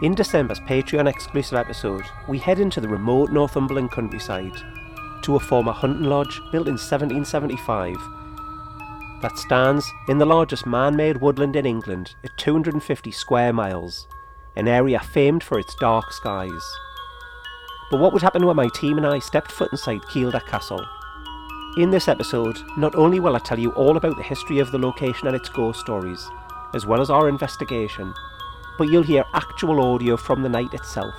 In December's Patreon exclusive episode, we head into the remote Northumberland countryside to a former hunting lodge built in 1775 that stands in the largest man made woodland in England at 250 square miles, an area famed for its dark skies. But what would happen when my team and I stepped foot inside Kielder Castle? In this episode, not only will I tell you all about the history of the location and its ghost stories, as well as our investigation, but you'll hear actual audio from the night itself.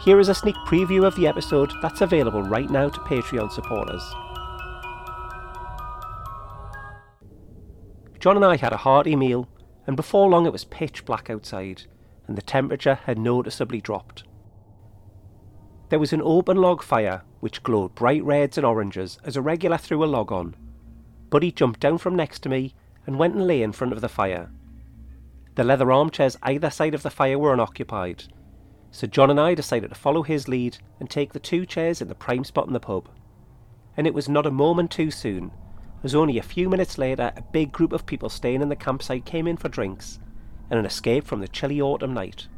Here is a sneak preview of the episode that's available right now to Patreon supporters. John and I had a hearty meal, and before long it was pitch black outside, and the temperature had noticeably dropped. There was an open log fire which glowed bright reds and oranges as a regular threw a log on. Buddy jumped down from next to me and went and lay in front of the fire. The leather armchairs either side of the fire were unoccupied, so John and I decided to follow his lead and take the two chairs in the prime spot in the pub. And it was not a moment too soon, as only a few minutes later a big group of people staying in the campsite came in for drinks and an escape from the chilly autumn night.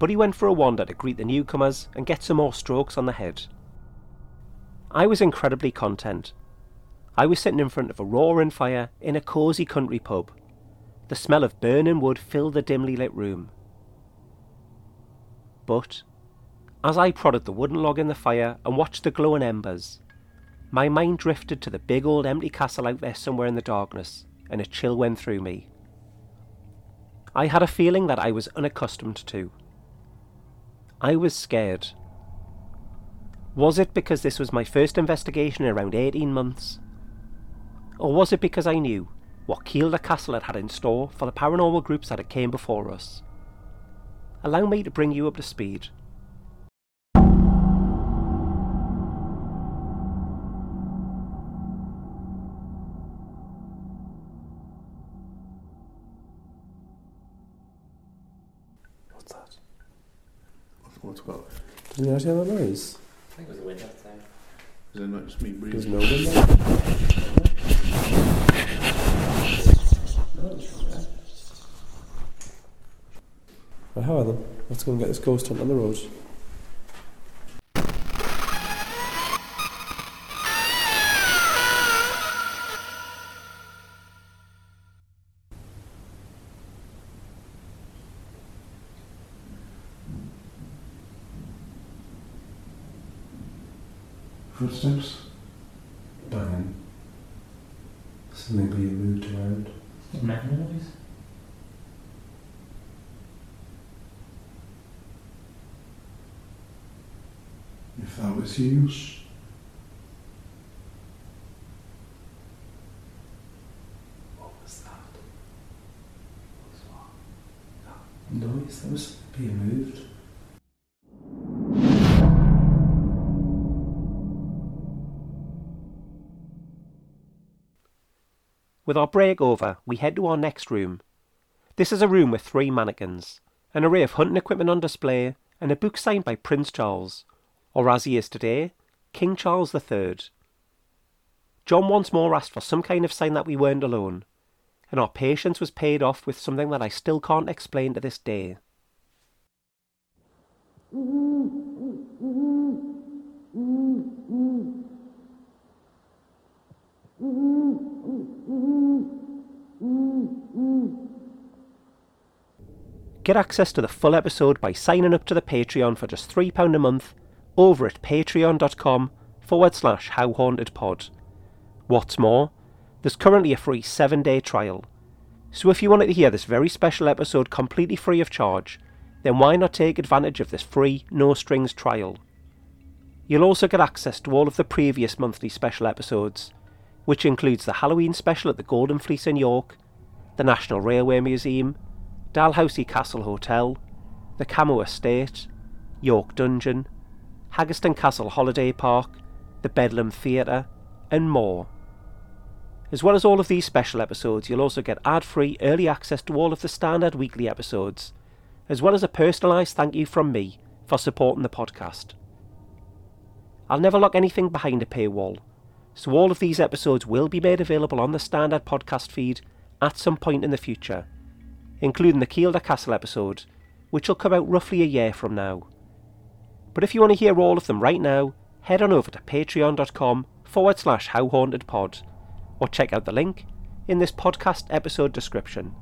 Buddy went for a wander to greet the newcomers and get some more strokes on the head. I was incredibly content. I was sitting in front of a roaring fire in a cosy country pub. The smell of burning wood filled the dimly lit room. But, as I prodded the wooden log in the fire and watched the glowing embers, my mind drifted to the big old empty castle out there somewhere in the darkness, and a chill went through me. I had a feeling that I was unaccustomed to. I was scared. Was it because this was my first investigation in around 18 months? Or was it because I knew what Kielder Castle had had in store for the paranormal groups that had came before us? Allow me to bring you up to speed. What's that? What's what? Did you not hear that noise? I think it was a wind outside. Is it not just me There's no wind there. No, it was from there. Right, them? Let's go and get this ghost hunt on the road. Footsteps? Banging. So maybe you moved around. Making noise? If that was you, What was that? Noise that was being moved. With our break over, we head to our next room. This is a room with three mannequins, an array of hunting equipment on display, and a book signed by Prince Charles, or as he is today, King Charles III. John once more asked for some kind of sign that we weren't alone, and our patience was paid off with something that I still can't explain to this day. Get access to the full episode by signing up to the Patreon for just £3 a month over at patreon.com forward slash how haunted pod. What's more, there's currently a free 7 day trial. So if you wanted to hear this very special episode completely free of charge, then why not take advantage of this free, no strings trial? You'll also get access to all of the previous monthly special episodes, which includes the Halloween special at the Golden Fleece in York, the National Railway Museum, Dalhousie Castle Hotel, the Cammo Estate, York Dungeon, Haggerston Castle Holiday Park, the Bedlam Theatre, and more. As well as all of these special episodes, you'll also get ad free early access to all of the standard weekly episodes, as well as a personalised thank you from me for supporting the podcast. I'll never lock anything behind a paywall, so all of these episodes will be made available on the standard podcast feed at some point in the future including the Kielder Castle episode, which will come out roughly a year from now. But if you want to hear all of them right now, head on over to patreon.com forward slash howhauntedpod, or check out the link in this podcast episode description.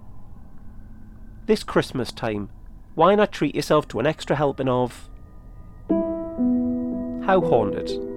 This Christmas time, why not treat yourself to an extra helping of How Haunted?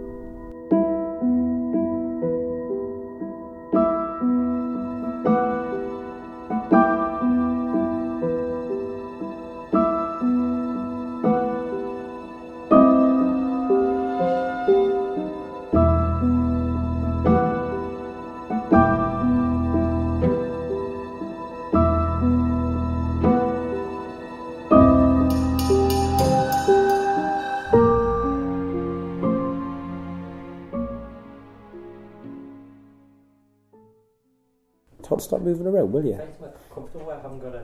Stop moving around, will you? Thanks, mate. I haven't got a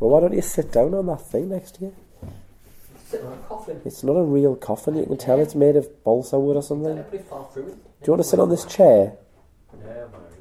Well, why don't you sit down on that thing next to you? sitting on a coffin. It's not a real coffin. You can tell it's made of balsa wood or something. Is that pretty far through it? Do you want to sit on this chair? Man.